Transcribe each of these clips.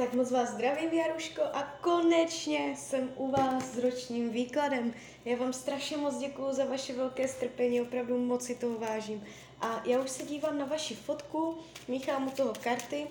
Tak moc vás zdravím, Jaruško, a konečně jsem u vás s ročním výkladem. Já vám strašně moc děkuju za vaše velké strpení, opravdu moc si toho vážím. A já už se dívám na vaši fotku, míchám u toho karty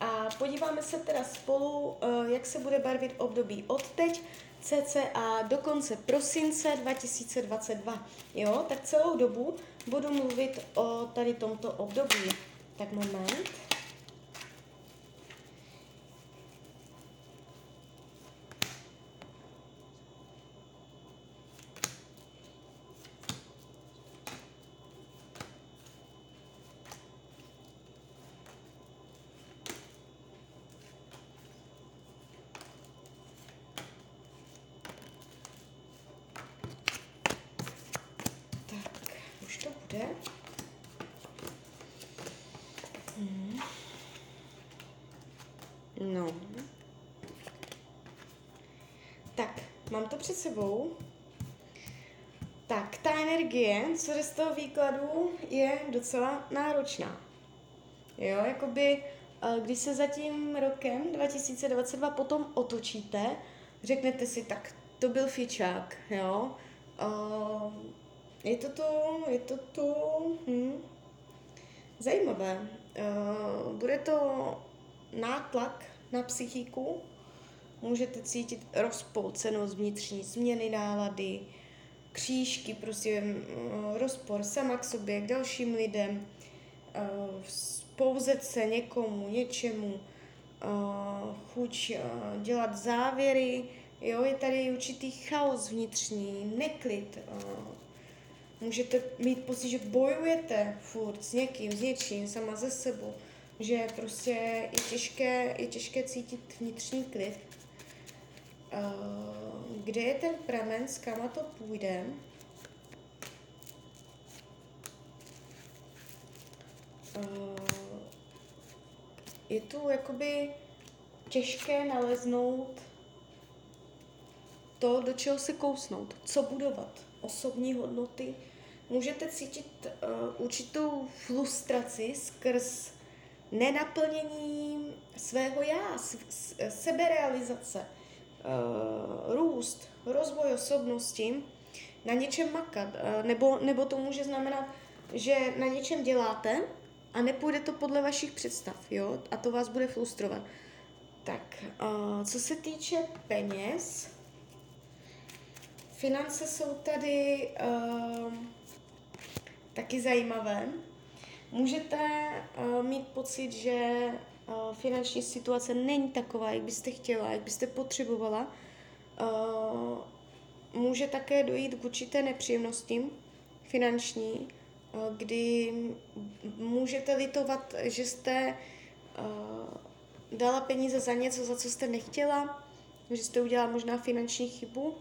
a podíváme se teda spolu, eh, jak se bude barvit období od teď, cca do konce prosince 2022. Jo, tak celou dobu budu mluvit o tady tomto období. Tak moment. Tak, bude. Hmm. No. Tak, mám to před sebou. Tak, ta energie, co jde z toho výkladu, je docela náročná. Jo, jakoby, eh, když se za tím rokem 2022 potom otočíte, řeknete si, tak to byl fičák, jo. Uh, je to tu, je to tu, hm. Zajímavé. Uh, bude to nátlak na psychiku, můžete cítit rozpolcenost vnitřní, změny nálady, křížky, prostě uh, rozpor sama k sobě, k dalším lidem, uh, spouzet se někomu, něčemu, uh, chuť dělat závěry, jo, je tady určitý chaos vnitřní, neklid, můžete mít pocit, že bojujete furt s někým, s něčím, sama ze sebou, že prostě je těžké, je těžké cítit vnitřní klid. Uh, kde je ten pramen, s kama to půjde? Uh, je tu jakoby těžké naleznout to, do čeho se kousnout, co budovat, osobní hodnoty. Můžete cítit uh, určitou frustraci skrz nenaplnění svého já, seberealizace, uh, růst, rozvoj osobnosti, na něčem makat. Uh, nebo, nebo to může znamenat, že na něčem děláte a nepůjde to podle vašich představ, jo? A to vás bude frustrovat. Tak, uh, co se týče peněz, finance jsou tady uh, taky zajímavé. Můžete uh, mít pocit, že uh, finanční situace není taková, jak byste chtěla, jak byste potřebovala. Uh, může také dojít k určité nepříjemnosti finanční, uh, kdy můžete litovat, že jste uh, dala peníze za něco, za co jste nechtěla, že jste udělala možná finanční chybu,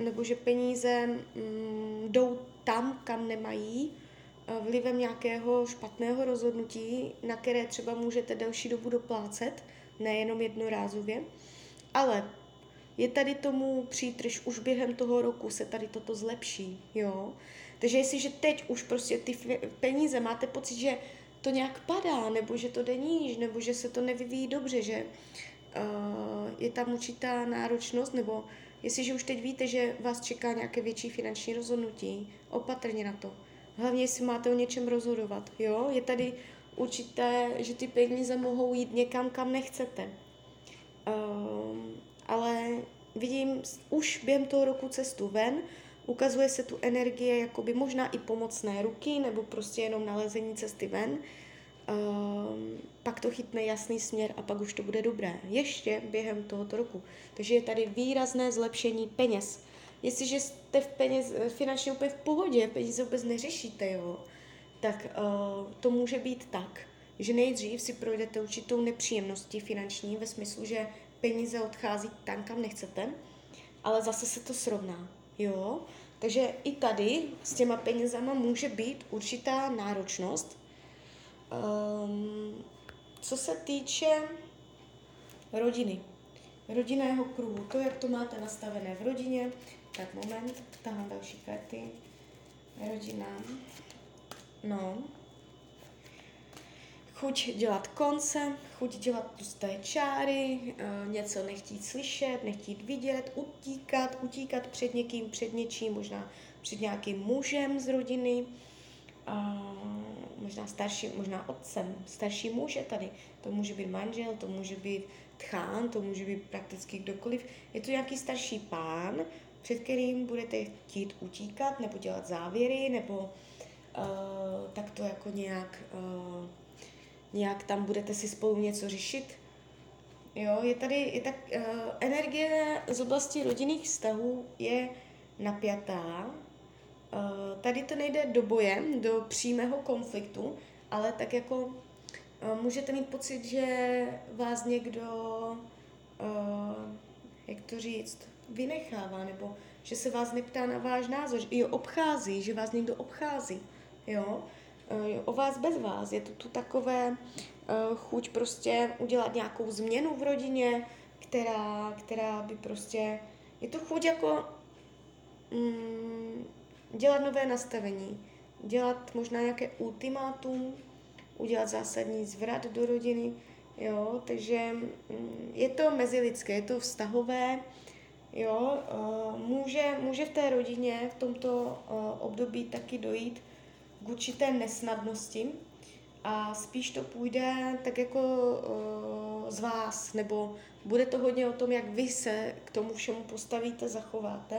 nebo že peníze mm, jdou tam, kam nemají, vlivem nějakého špatného rozhodnutí, na které třeba můžete delší dobu doplácet, nejenom jednorázově. Ale je tady tomu přítrž, už během toho roku se tady toto zlepší, jo. Takže jestliže teď už prostě ty peníze máte pocit, že to nějak padá, nebo že to jde níž, nebo že se to nevyvíjí dobře, že uh, je tam určitá náročnost, nebo jestliže už teď víte, že vás čeká nějaké větší finanční rozhodnutí, opatrně na to. Hlavně, jestli máte o něčem rozhodovat, jo? Je tady určité, že ty peníze mohou jít někam, kam nechcete. Um, ale vidím už během toho roku cestu ven, ukazuje se tu energie jakoby možná i pomocné ruky, nebo prostě jenom nalezení cesty ven. Um, pak to chytne jasný směr a pak už to bude dobré. Ještě během tohoto roku. Takže je tady výrazné zlepšení peněz jestliže jste v peněz, finančně úplně v pohodě, peníze vůbec neřešíte, jo, tak uh, to může být tak, že nejdřív si projdete určitou nepříjemností finanční ve smyslu, že peníze odchází tam, kam nechcete, ale zase se to srovná, jo. Takže i tady s těma penězama může být určitá náročnost. Um, co se týče rodiny, rodinného kruhu, to, jak to máte nastavené v rodině, tak moment, tam další karty. Rodina. No. chuť dělat konce, chuť dělat tlusté čáry, uh, něco nechtít slyšet, nechtít vidět, utíkat, utíkat před někým, před něčím, možná před nějakým mužem z rodiny, možná starší, možná otcem, starší muže tady. To může být manžel, to může být tchán, to může být prakticky kdokoliv. Je to nějaký starší pán, před kterým budete chtít utíkat, nebo dělat závěry, nebo uh, tak to jako nějak, uh, nějak tam budete si spolu něco řešit. Jo, je tady, je tak, uh, energie z oblasti rodinných vztahů je napjatá, Uh, tady to nejde do boje, do přímého konfliktu, ale tak jako uh, můžete mít pocit, že vás někdo, uh, jak to říct, vynechává, nebo že se vás neptá na váš názor, že obchází, že vás někdo obchází, jo, uh, o vás bez vás. Je to tu takové uh, chuť prostě udělat nějakou změnu v rodině, která, která by prostě, je to chuť jako mm, dělat nové nastavení, dělat možná nějaké ultimátum, udělat zásadní zvrat do rodiny, jo, takže mm, je to mezilidské, je to vztahové, jo, eh, může, může v té rodině v tomto eh, období taky dojít k určité nesnadnosti a spíš to půjde tak jako eh, z vás, nebo bude to hodně o tom, jak vy se k tomu všemu postavíte, zachováte,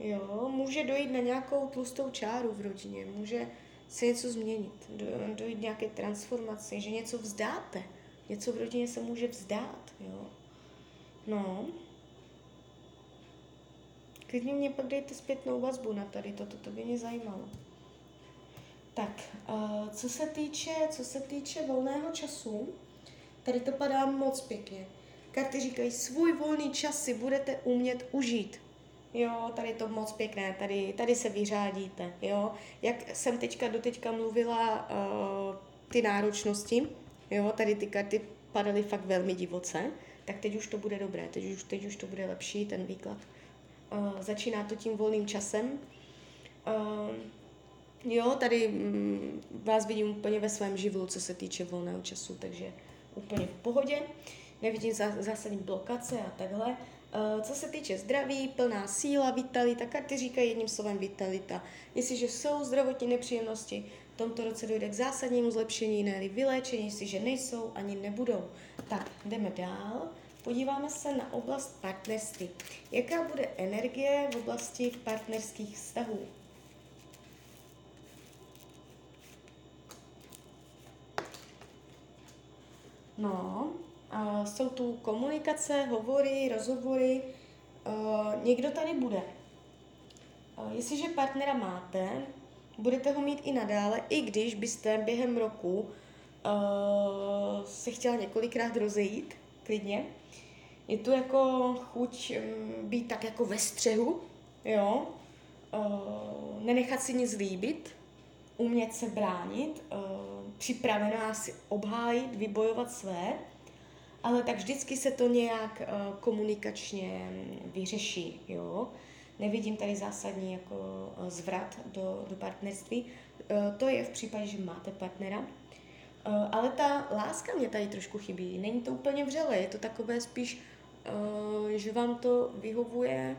Jo, může dojít na nějakou tlustou čáru v rodině, může se něco změnit, do, dojít nějaké transformaci, že něco vzdáte. Něco v rodině se může vzdát, jo. No. Klidně mě pak dejte zpětnou vazbu na tady toto, to by mě zajímalo. Tak, uh, co se týče, co se týče volného času, tady to padá moc pěkně. Karty říkají, svůj volný čas si budete umět užít jo, tady to moc pěkné, tady, tady se vyřádíte, jo. Jak jsem teďka doteďka mluvila uh, ty náročnosti, jo, tady ty karty padaly fakt velmi divoce, tak teď už to bude dobré, teď už, teď už to bude lepší, ten výklad. Uh, začíná to tím volným časem. Uh, jo, tady mm, vás vidím úplně ve svém živlu, co se týče volného času, takže úplně v pohodě. Nevidím zásadní blokace a takhle. Eh, co se týče zdraví, plná síla, vitalita, karty říkají jedním slovem vitalita. Jestliže jsou zdravotní nepříjemnosti, v tomto roce dojde k zásadnímu zlepšení, ne vyléčení, jestliže nejsou, ani nebudou. Tak, jdeme dál. Podíváme se na oblast partnerství. Jaká bude energie v oblasti partnerských vztahů? No, Uh, jsou tu komunikace, hovory, rozhovory. Uh, někdo tady bude. Uh, jestliže partnera máte, budete ho mít i nadále, i když byste během roku uh, se chtěla několikrát rozejít, klidně. Je tu jako chuť um, být tak jako ve střehu, jo, uh, nenechat si nic líbit, umět se bránit, uh, připravená si obhájit, vybojovat své ale tak vždycky se to nějak uh, komunikačně vyřeší, jo. Nevidím tady zásadní jako zvrat do, do partnerství. To je v případě, že máte partnera. Uh, ale ta láska mě tady trošku chybí. Není to úplně vřele, je to takové spíš, uh, že vám to vyhovuje,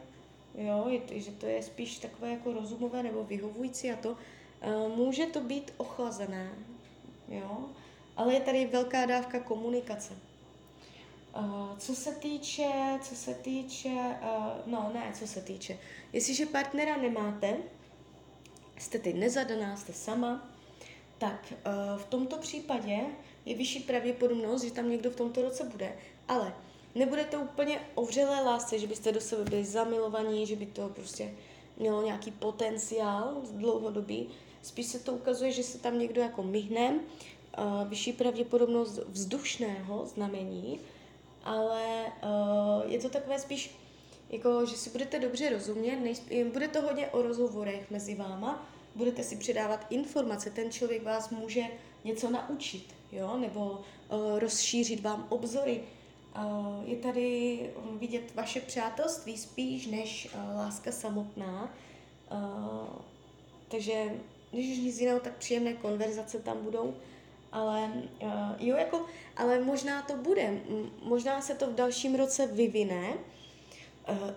jo, že to je spíš takové jako rozumové nebo vyhovující a to. Uh, může to být ochlazené, jo, ale je tady velká dávka komunikace. Co se týče, co se týče, no ne, co se týče, jestliže partnera nemáte, jste teď nezadaná, jste sama, tak uh, v tomto případě je vyšší pravděpodobnost, že tam někdo v tomto roce bude, ale nebude to úplně o vřelé lásce, že byste do sebe byli zamilovaní, že by to prostě mělo nějaký potenciál dlouhodobý. Spíš se to ukazuje, že se tam někdo jako myhne, uh, vyšší pravděpodobnost vzdušného znamení, ale uh, je to takové spíš, jako, že si budete dobře rozumět, nejspíš, bude to hodně o rozhovorech mezi váma, budete si předávat informace, ten člověk vás může něco naučit, jo, nebo uh, rozšířit vám obzory. Uh, je tady vidět vaše přátelství spíš než uh, láska samotná. Uh, takže když už nic jiného, tak příjemné konverzace tam budou. ale uh, jo, jako, ale možná to bude, možná se to v dalším roce vyvine,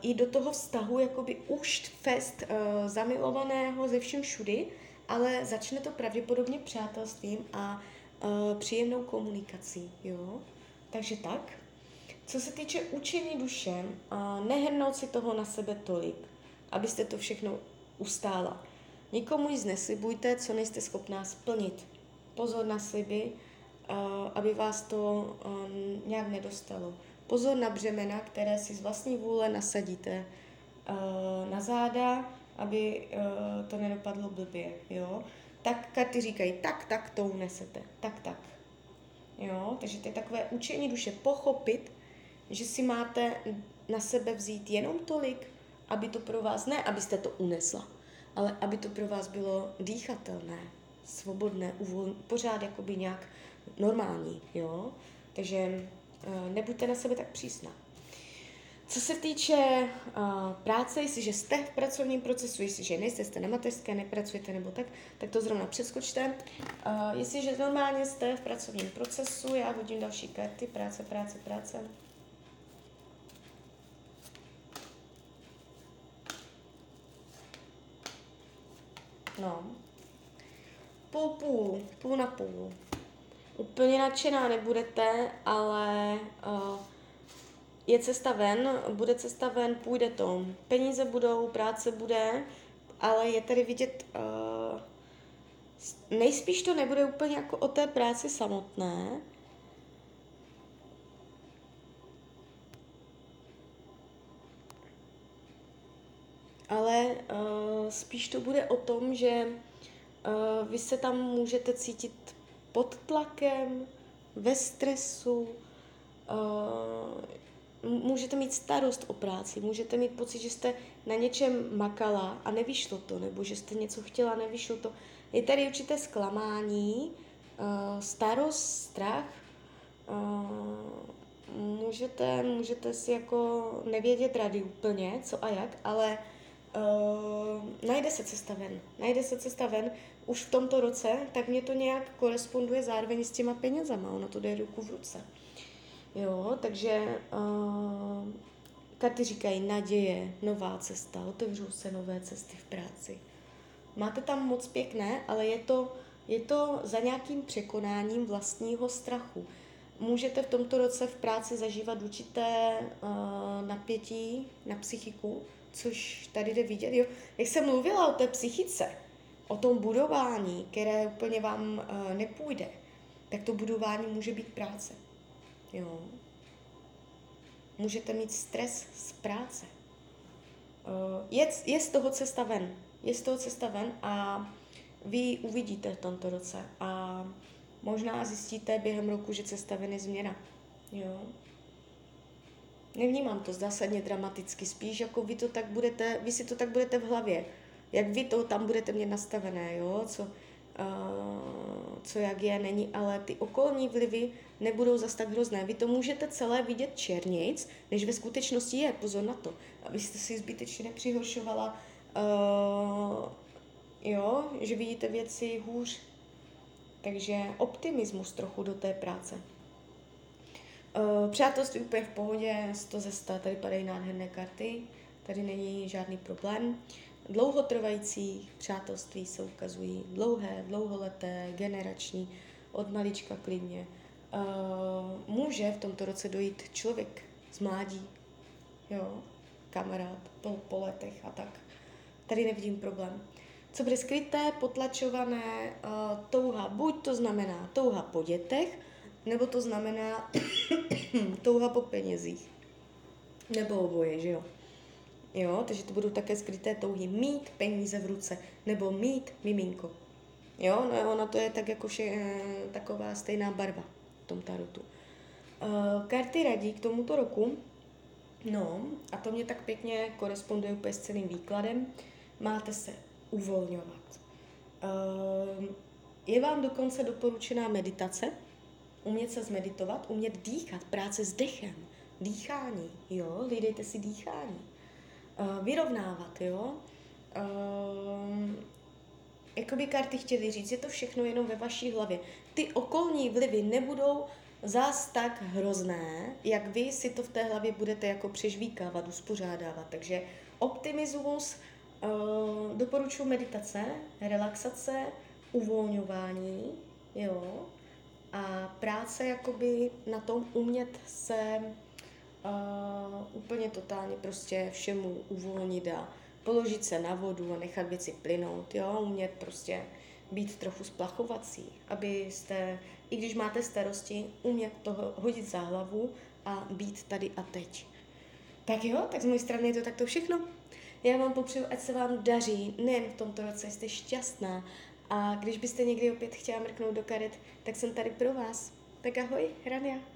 i do toho vztahu jakoby už fest uh, zamilovaného ze všem všudy, ale začne to pravděpodobně přátelstvím a uh, příjemnou komunikací, jo. Takže tak. Co se týče učení duše, uh, nehrnout si toho na sebe tolik, abyste to všechno ustála. Nikomu nic neslibujte, co nejste schopná splnit. Pozor na sliby, uh, aby vás to nějak nedostalo. Pozor na břemena, které si z vlastní vůle nasadíte uh, na záda, aby uh, to nedopadlo blbě, jo. Tak karty říkají, tak, tak to unesete, tak, tak. Jo, takže to je takové učení duše, pochopit, že si máte na sebe vzít jenom tolik, aby to pro vás, ne abyste to unesla, ale aby to pro vás bylo dýchatelné, svobodné, uvol, pořád jakoby nějak normální, jo. Takže nebuďte na sebe tak přísná. Co se týče uh, práce, jestliže jste v pracovním procesu, jestliže nejste, jste na mateřské, nepracujete nebo tak, tak to zrovna přeskočte. Uh, jestliže normálně jste v pracovním procesu, já hodím další karty, práce, práce, práce. No. Půl, půl, půl na půl. Úplně nadšená nebudete, ale uh, je cesta ven, bude cesta ven, půjde to. Peníze budou, práce bude, ale je tady vidět, uh, nejspíš to nebude úplně jako o té práci samotné, ale uh, spíš to bude o tom, že uh, vy se tam můžete cítit pod tlakem, ve stresu, uh, můžete mít starost o práci, můžete mít pocit, že jste na něčem makala a nevyšlo to, nebo že jste něco chtěla, nevyšlo to. Je tady určité zklamání, uh, starost, strach. Uh, můžete, můžete si jako nevědět rady úplně, co a jak, ale uh, najde se cesta ven. Najde se cesta ven už v tomto roce, tak mě to nějak koresponduje zároveň s těma penězama. Ono to jde ruku v ruce. Jo, takže uh, karty říkají naděje, nová cesta, otevřou se nové cesty v práci. Máte tam moc pěkné, ale je to, je to za nějakým překonáním vlastního strachu. Můžete v tomto roce v práci zažívat určité uh, napětí na psychiku, což tady jde vidět. Jo. Jak jsem mluvila o té psychice, o tom budování, které úplně vám uh, nepůjde, tak to budování může být práce. Jo. Můžete mít stres z práce. Uh, je, je z toho cesta ven. Je z toho cesta ven a vy uvidíte v tomto roce a možná zjistíte během roku, že cesta ven je změna. Jo. Nevnímám to zásadně dramaticky, spíš jako vy to tak budete, vy si to tak budete v hlavě, jak vy to tam budete mít nastavené, jo, co, uh, co jak je, není, ale ty okolní vlivy nebudou zas tak hrozné. Vy to můžete celé vidět černic, než ve skutečnosti je, pozor na to, abyste si zbytečně nepřihoršovala, uh, jo, že vidíte věci hůř. Takže optimismus trochu do té práce. Uh, přátelství úplně v pohodě, 100 ze 100, tady padají nádherné karty, tady není žádný problém. Dlouhotrvající přátelství se ukazují dlouhé, dlouholeté, generační, od malička klidně. Uh, může v tomto roce dojít člověk z mládí, jo, kamarád po, po letech a tak. Tady nevidím problém. Co bude skryté, potlačované, uh, touha, buď to znamená touha po dětech, nebo to znamená touha po penězích. Nebo oboje, že jo. Jo, takže to budou také skryté touhy mít peníze v ruce, nebo mít miminko. Jo, no ono to je tak jako vše, eh, taková stejná barva v tom tarotu. Uh, karty radí k tomuto roku, no, a to mě tak pěkně koresponduje úplně s celým výkladem, máte se uvolňovat. Uh, je vám dokonce doporučená meditace, umět se zmeditovat, umět dýchat, práce s dechem, dýchání, jo, hlídejte si dýchání, uh, vyrovnávat, jo, uh, jakoby karty chtěly říct, je to všechno jenom ve vaší hlavě. Ty okolní vlivy nebudou zás tak hrozné, jak vy si to v té hlavě budete jako přežvíkávat, uspořádávat. Takže optimismus, doporučuji meditace, relaxace, uvolňování, jo, a práce jakoby na tom umět se uh, úplně totálně prostě všemu uvolnit a položit se na vodu a nechat věci plynout, jo, umět prostě být trochu splachovací, abyste, i když máte starosti, umět toho hodit za hlavu a být tady a teď. Tak jo, tak z mojej strany je to takto všechno. Já vám popřeju, ať se vám daří, nejen v tomto roce, jste šťastná. A když byste někdy opět chtěla mrknout do karet, tak jsem tady pro vás. Tak ahoj, Rania.